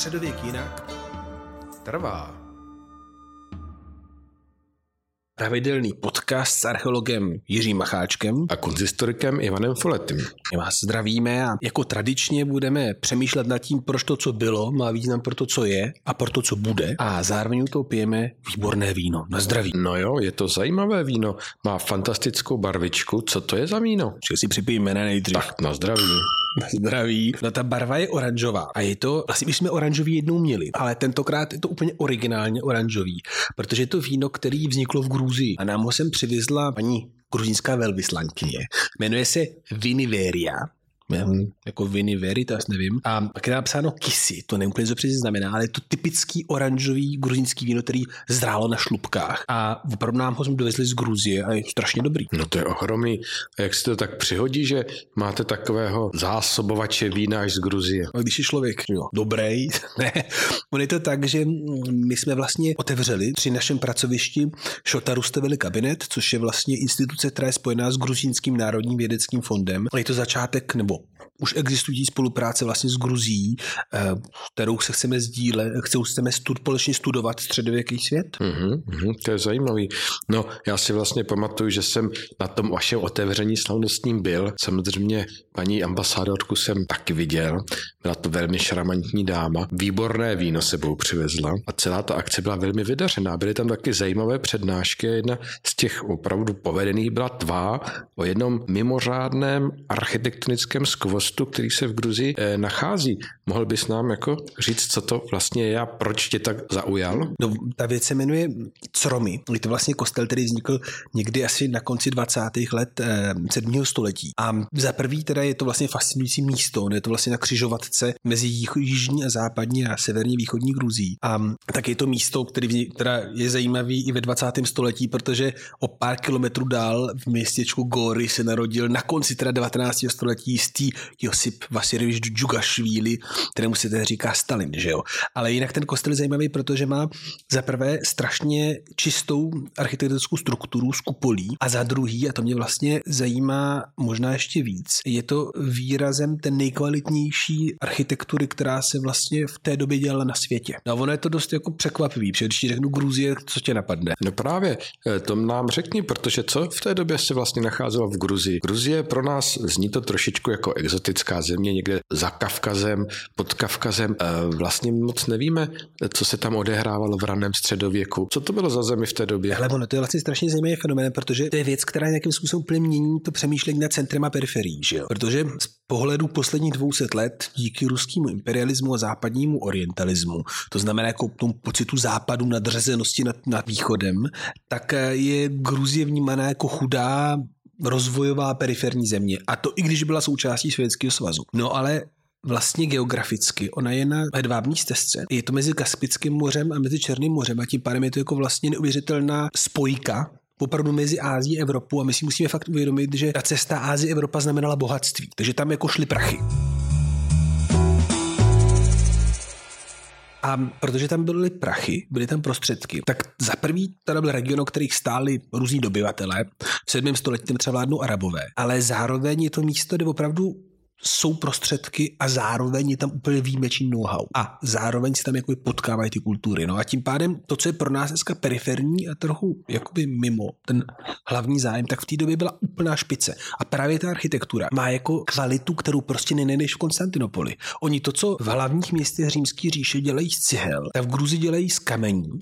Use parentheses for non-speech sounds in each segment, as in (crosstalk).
Středověk jinak trvá. Pravidelný podcast s archeologem Jiřím Macháčkem a konzistorikem Ivanem Foletym. My vás zdravíme a jako tradičně budeme přemýšlet nad tím, proč to, co bylo, má význam pro to, co je a pro to, co bude. A zároveň to pijeme výborné víno. Na zdraví. No jo, je to zajímavé víno. Má fantastickou barvičku. Co to je za víno? Že si připijeme ne nejdřív. Tak, na zdraví. Na (laughs) zdraví. No ta barva je oranžová a je to, vlastně my jsme oranžový jednou měli, ale tentokrát je to úplně originálně oranžový, protože je to víno, který vzniklo v Gruzii a nám ho sem přivezla paní gruzínská velvyslankyně. Jmenuje se Viniveria jako Vini Veritas, nevím. A pak je napsáno Kisi, to nevím úplně, co přesně znamená, ale je to typický oranžový gruzínský víno, který zrálo na šlupkách. A opravdu nám ho jsme dovezli z Gruzie a je strašně dobrý. No to je ohromný. A jak se to tak přihodí, že máte takového zásobovače vína až z Gruzie? A když je člověk jo, dobrý, (laughs) ne. On je to tak, že my jsme vlastně otevřeli při našem pracovišti Šota Rustavili kabinet, což je vlastně instituce, která je spojená s Gruzínským národním vědeckým fondem. A je to začátek nebo už existují spolupráce vlastně s Gruzí, eh, kterou se chceme sdílet, chceme společně studovat středověký svět. Mm-hmm, mm, to je zajímavý. No, já si vlastně pamatuju, že jsem na tom vašem otevření slavnostním byl. Samozřejmě paní ambasádorku jsem taky viděl. Byla to velmi šarmantní dáma. Výborné víno sebou přivezla a celá ta akce byla velmi vydařená. Byly tam taky zajímavé přednášky. Jedna z těch opravdu povedených byla tvá o jednom mimořádném architektonickém skvostu, který se v Gruzii eh, nachází. Mohl bys nám jako říct, co to vlastně je a proč tě tak zaujal? No, ta věc se jmenuje Cromy. Je to vlastně kostel, který vznikl někdy asi na konci 20. let eh, 7. století. A za prvý teda je to vlastně fascinující místo. Je to vlastně na křižovatce mezi jižní a západní a severní východní Gruzí. A tak je to místo, který teda je zajímavý i ve 20. století, protože o pár kilometrů dál v městečku Gory se narodil na konci teda 19. století jistý Josip Vasirjevič Džugašvíli, kterému se tedy říká Stalin, že jo. Ale jinak ten kostel je zajímavý, protože má za prvé strašně čistou architektonickou strukturu z kupolí a za druhý, a to mě vlastně zajímá možná ještě víc, je to výrazem té nejkvalitnější architektury, která se vlastně v té době dělala na světě. No a ono je to dost jako překvapivý, protože když řeknu Gruzie, co tě napadne? No právě, eh, to nám řekni, protože co v té době se vlastně nacházelo v Gruzii? Gruzie pro nás zní to trošičku jako exotická země někde za Kavkazem, pod Kavkazem. Eh, vlastně moc nevíme, co se tam odehrávalo v raném středověku. Co to bylo za zemi v té době? Ale ono, to je vlastně strašně zajímavý fenomén, protože to je věc, která nějakým způsobem mění to přemýšlení nad centrem a periferií, že jo? Protože z pohledu posledních 200 let díky ruskému imperialismu a západnímu orientalismu, to znamená jako tomu pocitu západu nadřazenosti nad, nad východem, tak je Gruzie vnímaná jako chudá rozvojová periferní země. A to i když byla součástí Sovětského svazu. No ale vlastně geograficky. Ona je na hedvábní stezce. Je to mezi Kaspickým mořem a mezi Černým mořem a tím pádem je to jako vlastně neuvěřitelná spojka opravdu mezi Ázií a Evropou a my si musíme fakt uvědomit, že ta cesta Ázie Evropa znamenala bohatství. Takže tam jako šly prachy. A protože tam byly prachy, byly tam prostředky, tak za prvý tady byl region, o kterých stáli různí dobyvatele. V 7. století třeba vládnou arabové. Ale zároveň je to místo, kde opravdu jsou prostředky a zároveň je tam úplně výjimečný know-how. A zároveň se tam jakoby potkávají ty kultury. No a tím pádem to, co je pro nás dneska periferní a trochu jakoby mimo ten hlavní zájem, tak v té době byla úplná špice. A právě ta architektura má jako kvalitu, kterou prostě nenajdeš v Konstantinopoli. Oni to, co v hlavních městech římské říše dělají z cihel, tak v Gruzi dělají z kamení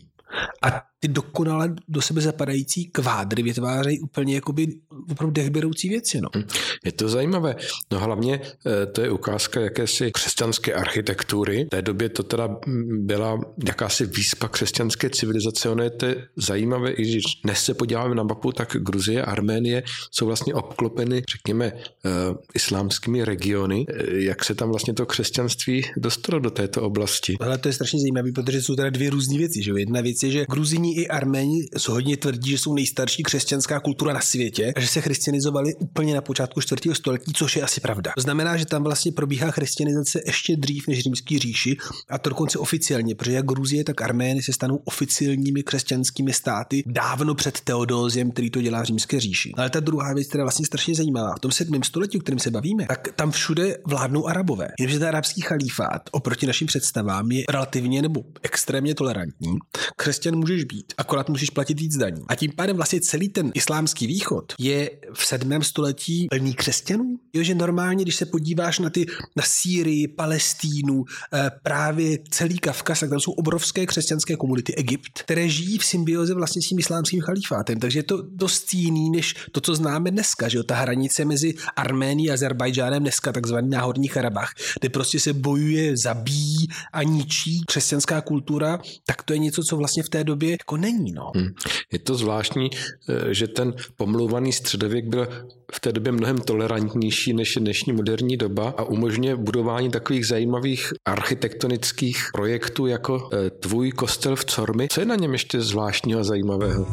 a ty dokonale do sebe zapadající kvádry vytvářejí úplně jakoby opravdu dechberoucí věci. No. Hm. Je to zajímavé. No hlavně eh, to je ukázka jakési křesťanské architektury. V té době to teda byla jakási výspa křesťanské civilizace. Ono je to zajímavé, i když dnes se podíváme na mapu, tak Gruzie a Arménie jsou vlastně obklopeny, řekněme, uh, islámskými regiony. Eh, jak se tam vlastně to křesťanství dostalo do této oblasti? Ale to je strašně zajímavé, protože jsou teda dvě různé věci. Že? Jedna věc je, že Gruzíni Arméni i Arméni hodně tvrdí, že jsou nejstarší křesťanská kultura na světě a že se christianizovali úplně na počátku 4. století, což je asi pravda. To znamená, že tam vlastně probíhá christianizace ještě dřív než římský říši a to dokonce oficiálně, protože jak Gruzie, tak Armény se stanou oficiálními křesťanskými státy dávno před Teodóziem, který to dělá římské říši. Ale ta druhá věc, která je vlastně strašně zajímavá, v tom 7. století, o kterém se bavíme, tak tam všude vládnou arabové. Jenže ten arabský chalífát oproti našim představám je relativně nebo extrémně tolerantní. Křesťan můžeš být, akorát musíš platit víc daní. A tím pádem vlastně celý ten islámský východ je v 7. století plný křesťanů. Jo, že normálně, když se podíváš na ty na Sýrii, Palestínu, eh, právě celý Kavkaz, tak tam jsou obrovské křesťanské komunity Egypt, které žijí v symbioze vlastně s tím islámským chalífátem. Takže je to dost jiný než to, co známe dneska, že jo, ta hranice mezi Arménií a Azerbajdžánem dneska, takzvaný náhorní Karabach, kde prostě se bojuje, zabíjí a ničí křesťanská kultura, tak to je něco, co vlastně v té době jako není. No. Hmm. Je to zvláštní, eh, že ten pomlouvaný středověk byl v té době mnohem tolerantnější než je dnešní moderní doba a umožňuje budování takových zajímavých architektonických projektů jako eh, tvůj kostel v Cormi. Co je na něm ještě zvláštního a zajímavého?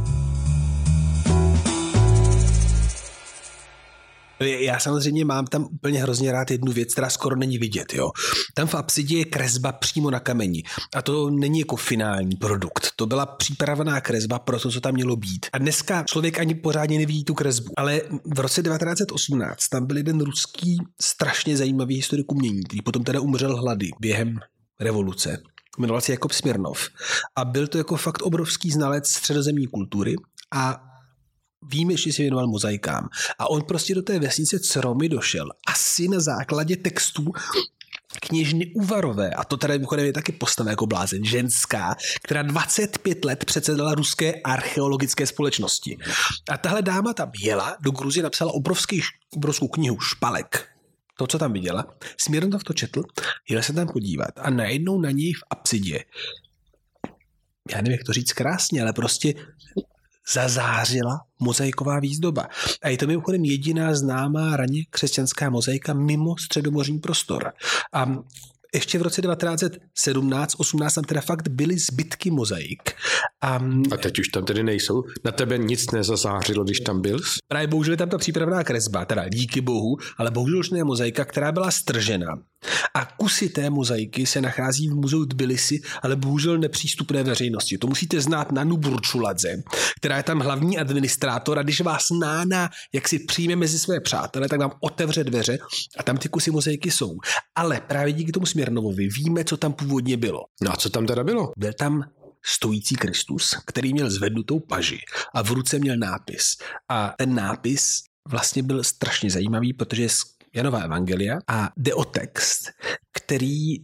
Já samozřejmě mám tam úplně hrozně rád jednu věc, která skoro není vidět. Jo. Tam v apsidě je kresba přímo na kameni. A to není jako finální produkt. To byla přípravná kresba pro to, co tam mělo být. A dneska člověk ani pořádně nevidí tu kresbu. Ale v roce 1918 tam byl jeden ruský strašně zajímavý historik umění, který potom teda umřel hlady během revoluce. Jmenoval se Jakob Smirnov. A byl to jako fakt obrovský znalec středozemní kultury a Že se věnoval mozaikám. A on prostě do té vesnice Cromy došel asi na základě textů kněžny Uvarové, a to teda mimochodem je taky postava jako blázen, ženská, která 25 let předsedala ruské archeologické společnosti. A tahle dáma tam jela, do Gruzie napsala obrovský, obrovskou knihu Špalek, to, co tam viděla, Smirnov to četl, jela se tam podívat a najednou na něj v apsidě, já nevím, jak to říct krásně, ale prostě zazářila mozaiková výzdoba. A je to mimochodem jediná známá raně křesťanská mozaika mimo středomořní prostor. A ještě v roce 1917-18 tam teda fakt byly zbytky mozaik. A, a teď už tam tedy nejsou? Na tebe nic nezazářilo, když tam byl? Právě bohužel je tam ta přípravná kresba, teda díky bohu, ale bohužel už ne mozaika, která byla stržena. A kusy té mozaiky se nachází v muzeu Tbilisi, ale bohužel nepřístupné veřejnosti. To musíte znát Nanu Burčuladze, která je tam hlavní administrátor a když vás Nána jak si přijme mezi své přátele, tak vám otevře dveře a tam ty kusy mozaiky jsou. Ale právě díky tomu Směrnovovi víme, co tam původně bylo. No a co tam teda bylo? Byl tam stojící Kristus, který měl zvednutou paži a v ruce měl nápis. A ten nápis vlastně byl strašně zajímavý, protože je Janova Evangelia a jde o text, který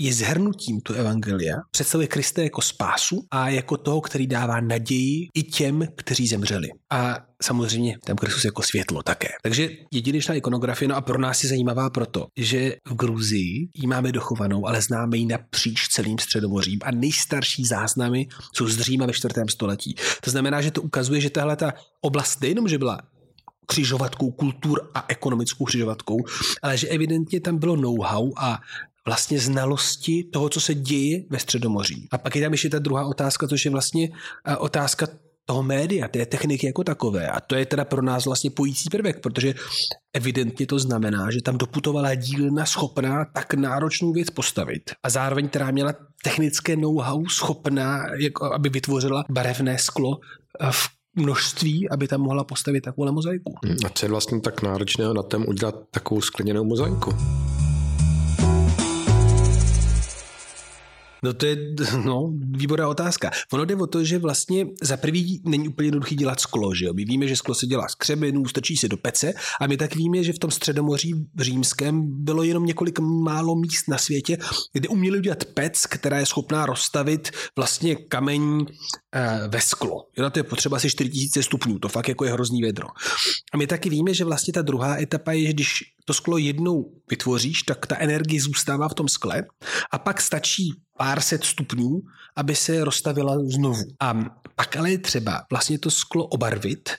je zhrnutím tu evangelia, představuje Krista jako spásu a jako toho, který dává naději i těm, kteří zemřeli. A samozřejmě tam Kristus jako světlo také. Takže jedinečná ikonografie, no a pro nás je zajímavá proto, že v Gruzii ji máme dochovanou, ale známe ji napříč celým středomořím a nejstarší záznamy jsou z Říma ve 4. století. To znamená, že to ukazuje, že tahle ta oblast nejenom, že byla křižovatkou kultur a ekonomickou křižovatkou, ale že evidentně tam bylo know-how a vlastně znalosti toho, co se děje ve Středomoří. A pak je tam ještě ta druhá otázka, což je vlastně eh, otázka toho média, té techniky jako takové. A to je teda pro nás vlastně pojící prvek, protože evidentně to znamená, že tam doputovala dílna schopná tak náročnou věc postavit a zároveň která měla technické know-how schopná, jako aby vytvořila barevné sklo eh, v množství, aby tam mohla postavit takovou mozaiku. A co je vlastně tak náročného na tom udělat takovou skleněnou mozaiku? No to je (laughs) no, výborná otázka. Ono jde o to, že vlastně za prvý není úplně jednoduchý dělat sklo, že jo? My víme, že sklo se dělá z křebenů, strčí se do pece a my tak víme, že v tom středomoří v římském bylo jenom několik málo míst na světě, kde uměli udělat pec, která je schopná rozstavit vlastně kameň eh, ve sklo. Jo, na to je potřeba asi 4000 stupňů, to fakt jako je hrozný vedro. A my taky víme, že vlastně ta druhá etapa je, když to sklo jednou vytvoříš, tak ta energie zůstává v tom skle a pak stačí pár set stupňů, aby se rozstavila znovu. A pak ale je třeba vlastně to sklo obarvit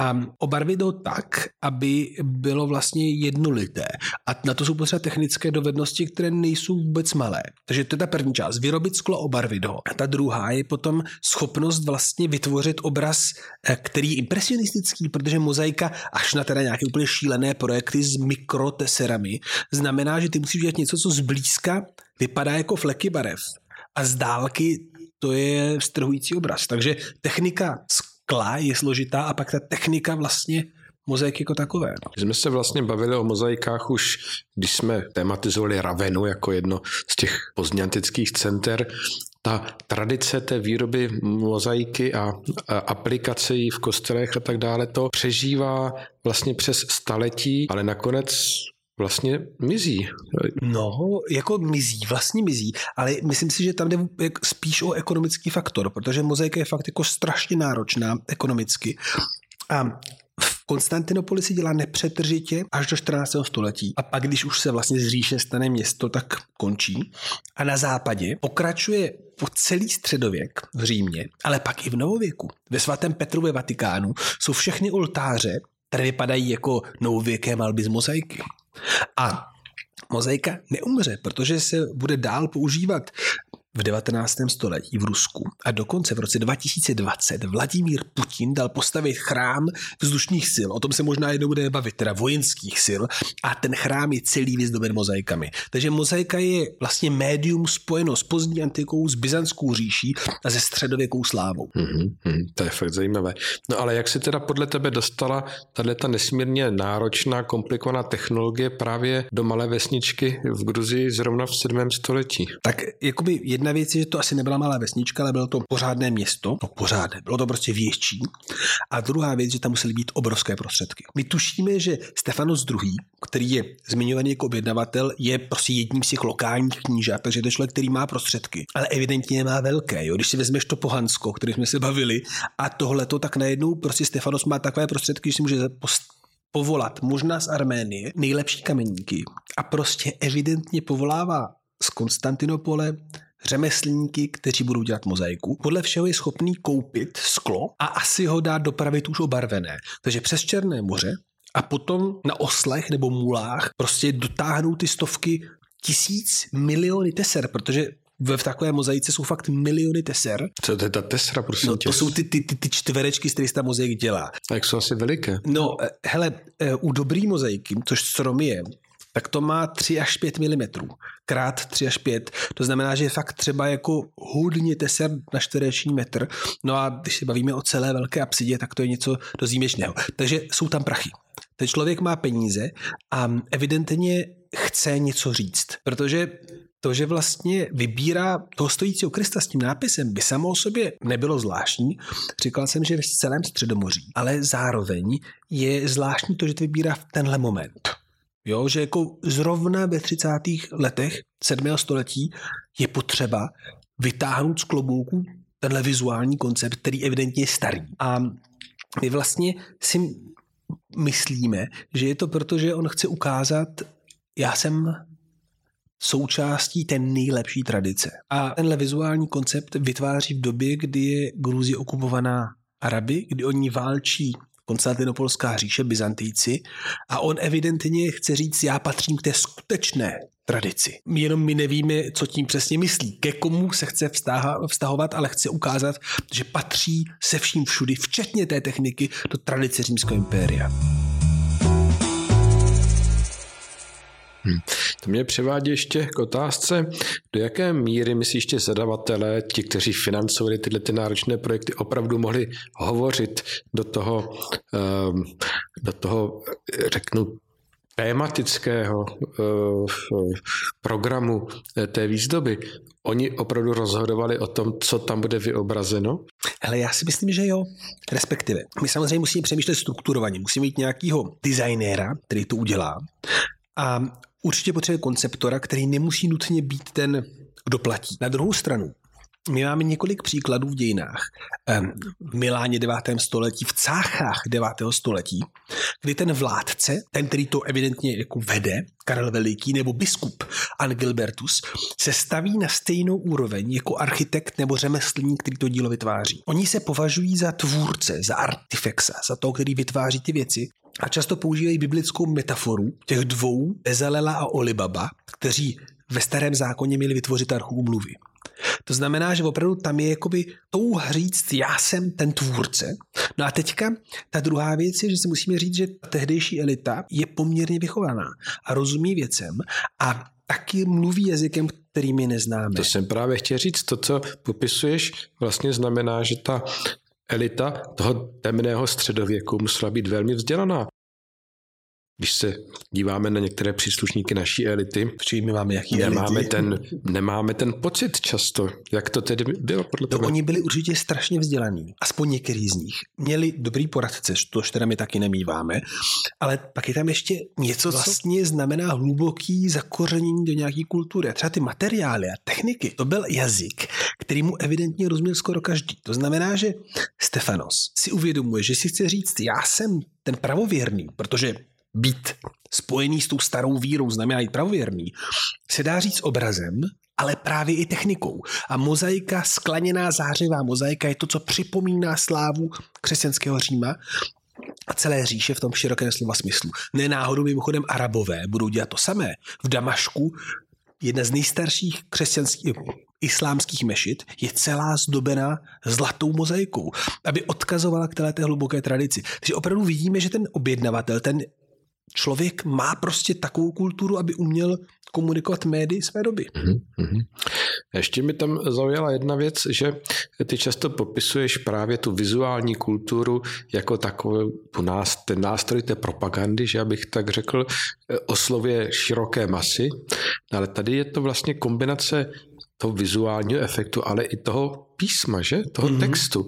a obarvit ho tak, aby bylo vlastně jednolité. A na to jsou potřeba technické dovednosti, které nejsou vůbec malé. Takže to je ta první část, vyrobit sklo, obarvit ho. A ta druhá je potom schopnost vlastně vytvořit obraz, eh, který je impresionistický, protože mozaika až na teda nějaké úplně šílené projekty s mikroteserami znamená, že ty musíš dělat něco, co zblízka vypadá jako fleky barev a z dálky to je strhující obraz. Takže technika skla je složitá a pak ta technika vlastně mozaik jako takové. No. My jsme se vlastně bavili o mozaikách už, když jsme tematizovali Ravenu jako jedno z těch pozdňantických center. Ta tradice té výroby mozaiky a, a aplikace v kostelech a tak dále, to přežívá vlastně přes staletí, ale nakonec vlastně mizí. No, jako mizí, vlastně mizí, ale myslím si, že tam jde spíš o ekonomický faktor, protože mozaika je fakt jako strašně náročná ekonomicky. A v Konstantinopoli si dělá nepřetržitě až do 14. století. A pak, když už se vlastně z říše stane město, tak končí. A na západě pokračuje po celý středověk v Římě, ale pak i v novověku. Ve svatém Petru ve Vatikánu jsou všechny oltáře, které vypadají jako novověké malby z mozaiky. A mozaika neumře, protože se bude dál používat v 19. století v Rusku a dokonce v roce 2020 Vladimír Putin dal postavit chrám vzdušních sil. O tom se možná jednou bude bavit, teda vojenských sil. A ten chrám je celý vyzdoben mozaikami. Takže mozaika je vlastně médium spojeno s pozdní antikou, s byzantskou říší a se středověkou slávou. Mm-hmm, to je fakt zajímavé. No ale jak se teda podle tebe dostala tahle ta nesmírně náročná, komplikovaná technologie právě do malé vesničky v Gruzii zrovna v 7. století? Tak jakoby jedna Jedna věc je, že to asi nebyla malá vesnička, ale bylo to pořádné město. No pořádné, bylo to prostě větší. A druhá věc, že tam musely být obrovské prostředky. My tušíme, že Stefanos II., který je zmiňovaný jako objednavatel, je prostě jedním z těch lokálních knížat, takže to je člověk, který má prostředky, ale evidentně má velké. Jo? Když si vezmeš to Pohansko, o kterém jsme se bavili, a tohleto, tak najednou prostě Stefanos má takové prostředky, že si může povolat možná z Arménie nejlepší kameníky a prostě evidentně povolává z Konstantinopole řemeslníky, kteří budou dělat mozaiku. Podle všeho je schopný koupit sklo a asi ho dát dopravit už obarvené. Takže přes Černé moře a potom na oslech nebo mulách prostě dotáhnou ty stovky tisíc miliony teser, protože v takové mozaice jsou fakt miliony teser. Co to je ta tesra, prosím no, tě? To jsou ty, ty, ty, ty čtverečky, z kterých ta mozaik dělá. A jak jsou asi veliké? No, eh, hele, eh, u dobrý mozaiky, což strom je, tak to má 3 až 5 mm. Krát 3 až 5. To znamená, že je fakt třeba jako hodně teser na čtvereční metr. No a když se bavíme o celé velké apsidě, tak to je něco dozýměčného. Takže jsou tam prachy. Ten člověk má peníze a evidentně chce něco říct, protože to, že vlastně vybírá toho stojícího Krista s tím nápisem, by samo o sobě nebylo zvláštní. Říkal jsem, že v celém Středomoří, ale zároveň je zvláštní to, že to vybírá v tenhle moment. Jo, že jako zrovna ve 30. letech 7. století je potřeba vytáhnout z klobouku tenhle vizuální koncept, který evidentně je starý. A my vlastně si myslíme, že je to proto, že on chce ukázat, já jsem součástí té nejlepší tradice. A tenhle vizuální koncept vytváří v době, kdy je Gruzie okupovaná Araby, kdy oni válčí Konstantinopolská říše, Byzantýci, a on evidentně chce říct, já patřím k té skutečné tradici. Jenom my nevíme, co tím přesně myslí, ke komu se chce vztahovat, ale chce ukázat, že patří se vším všudy, včetně té techniky, do tradice Římského impéria. Hmm. To mě přivádí ještě k otázce, do jaké míry myslíš, že zadavatelé, ti, kteří financovali tyhle ty náročné projekty, opravdu mohli hovořit do toho, ehm, do toho řeknu, tématického eh, programu eh, té výzdoby, oni opravdu rozhodovali o tom, co tam bude vyobrazeno? Ale já si myslím, že jo. Respektive, my samozřejmě musíme přemýšlet strukturovaně. Musíme mít nějakého designéra, který to udělá. A určitě potřebuje konceptora, který nemusí nutně být ten, kdo platí. Na druhou stranu, my máme několik příkladů v dějinách. V Miláně 9. století, v Cáchách 9. století, kdy ten vládce, ten, který to evidentně jako vede, Karel Veliký nebo biskup Angilbertus, se staví na stejnou úroveň jako architekt nebo řemeslník, který to dílo vytváří. Oni se považují za tvůrce, za artifexa, za to, který vytváří ty věci a často používají biblickou metaforu těch dvou, Ezalela a Olibaba, kteří ve starém zákoně měli vytvořit archu umluvy. To znamená, že opravdu tam je jakoby touha říct, já jsem ten tvůrce. No a teďka ta druhá věc je, že si musíme říct, že tehdejší elita je poměrně vychovaná a rozumí věcem a taky mluví jazykem, který my neznáme. To jsem právě chtěl říct, to, co popisuješ, vlastně znamená, že ta elita toho temného středověku musela být velmi vzdělaná. Když se díváme na některé příslušníky naší elity, my máme jaký nemáme elity? ten, nemáme ten pocit často, jak to tedy bylo podle No, tebe. oni byli určitě strašně vzdělaní, aspoň některý z nich. Měli dobrý poradce, to teda my taky nemýváme, ale pak je tam ještě něco, co vlastně znamená hluboký zakořenění do nějaké kultury. A třeba ty materiály a techniky, to byl jazyk, který mu evidentně rozuměl skoro každý. To znamená, že Stefanos si uvědomuje, že si chce říct, já jsem ten pravověrný, protože být spojený s tou starou vírou znamená být pravověrný, se dá říct obrazem, ale právě i technikou. A mozaika, skleněná zářivá mozaika je to, co připomíná slávu křesťanského Říma a celé říše v tom širokém slova smyslu. Nenáhodou mimochodem Arabové budou dělat to samé. V Damašku jedna z nejstarších křesťanských islámských mešit je celá zdobená zlatou mozaikou, aby odkazovala k této hluboké tradici. Takže opravdu vidíme, že ten objednavatel, ten člověk má prostě takovou kulturu, aby uměl komunikovat médii své doby. Mm-hmm. Ještě mi tam zaujala jedna věc, že ty často popisuješ právě tu vizuální kulturu jako takovou tu nás, ten nástroj té propagandy, že abych tak řekl, oslově široké masy, ale tady je to vlastně kombinace toho vizuálního efektu, ale i toho písma, že? Toho mm-hmm. textu.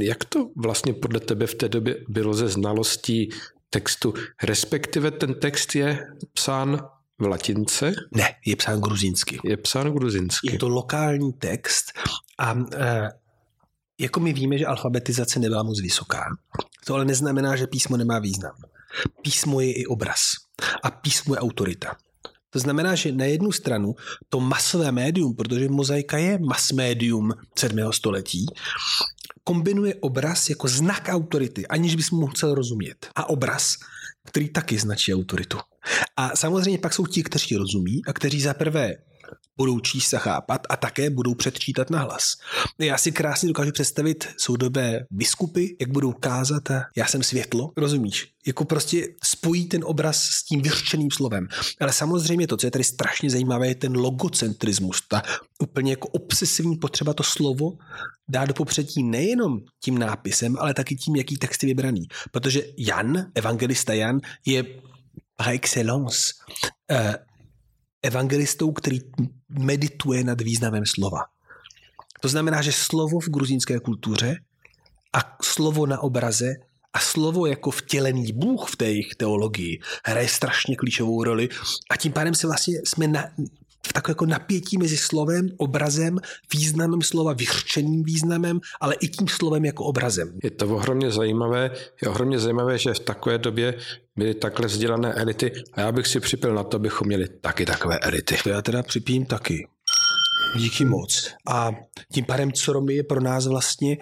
Jak to vlastně podle tebe v té době bylo ze znalostí textu, respektive ten text je psán v latince? Ne, je psán gruzinsky. Je psán gruzinsky. Je to lokální text a e, jako my víme, že alfabetizace nebyla moc vysoká, to ale neznamená, že písmo nemá význam. Písmo je i obraz a písmo je autorita. To znamená, že na jednu stranu to masové médium, protože mozaika je mas médium 7. století, kombinuje obraz jako znak autority, aniž bys mu musel rozumět. A obraz, který taky značí autoritu. A samozřejmě pak jsou ti, kteří rozumí a kteří zaprvé budou číst a chápat a také budou předčítat na hlas. Já si krásně dokážu představit soudobé biskupy, jak budou kázat a já jsem světlo, rozumíš? Jako prostě spojí ten obraz s tím vyřčeným slovem. Ale samozřejmě to, co je tady strašně zajímavé, je ten logocentrismus, ta úplně jako obsesivní potřeba to slovo dá do popředí nejenom tím nápisem, ale taky tím, jaký text je vybraný. Protože Jan, evangelista Jan, je par excellence eh, evangelistou, který medituje nad významem slova. To znamená, že slovo v gruzínské kultuře a slovo na obraze a slovo jako vtělený Bůh v té jejich teologii hraje strašně klíčovou roli a tím pádem se vlastně jsme na, v takové jako napětí mezi slovem, obrazem, významem slova, vyřčeným významem, ale i tím slovem jako obrazem. Je to ohromně zajímavé, je ohromně zajímavé, že v takové době byly takhle vzdělané elity a já bych si připil na to, abychom měli taky takové elity. To já teda připím taky. Díky moc. A tím pádem Coromy je pro nás vlastně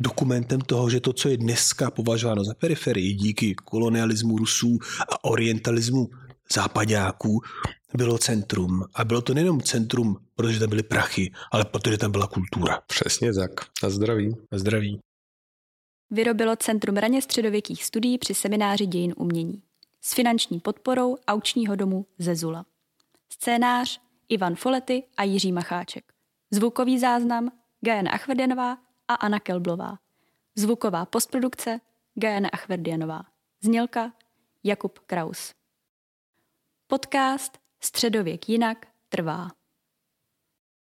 dokumentem toho, že to, co je dneska považováno za periferii díky kolonialismu Rusů a orientalismu západáků, bylo centrum. A bylo to nejenom centrum, protože tam byly prachy, ale protože tam byla kultura. Přesně tak. Na zdraví. Na zdraví. Vyrobilo Centrum raně středověkých studií při semináři dějin umění. S finanční podporou aučního domu Zezula. Scénář Ivan Folety a Jiří Macháček. Zvukový záznam Gajana Achverdianová a Anna Kelblová. Zvuková postprodukce Gajana Achverdianová. Znělka Jakub Kraus. Podcast Středověk jinak trvá.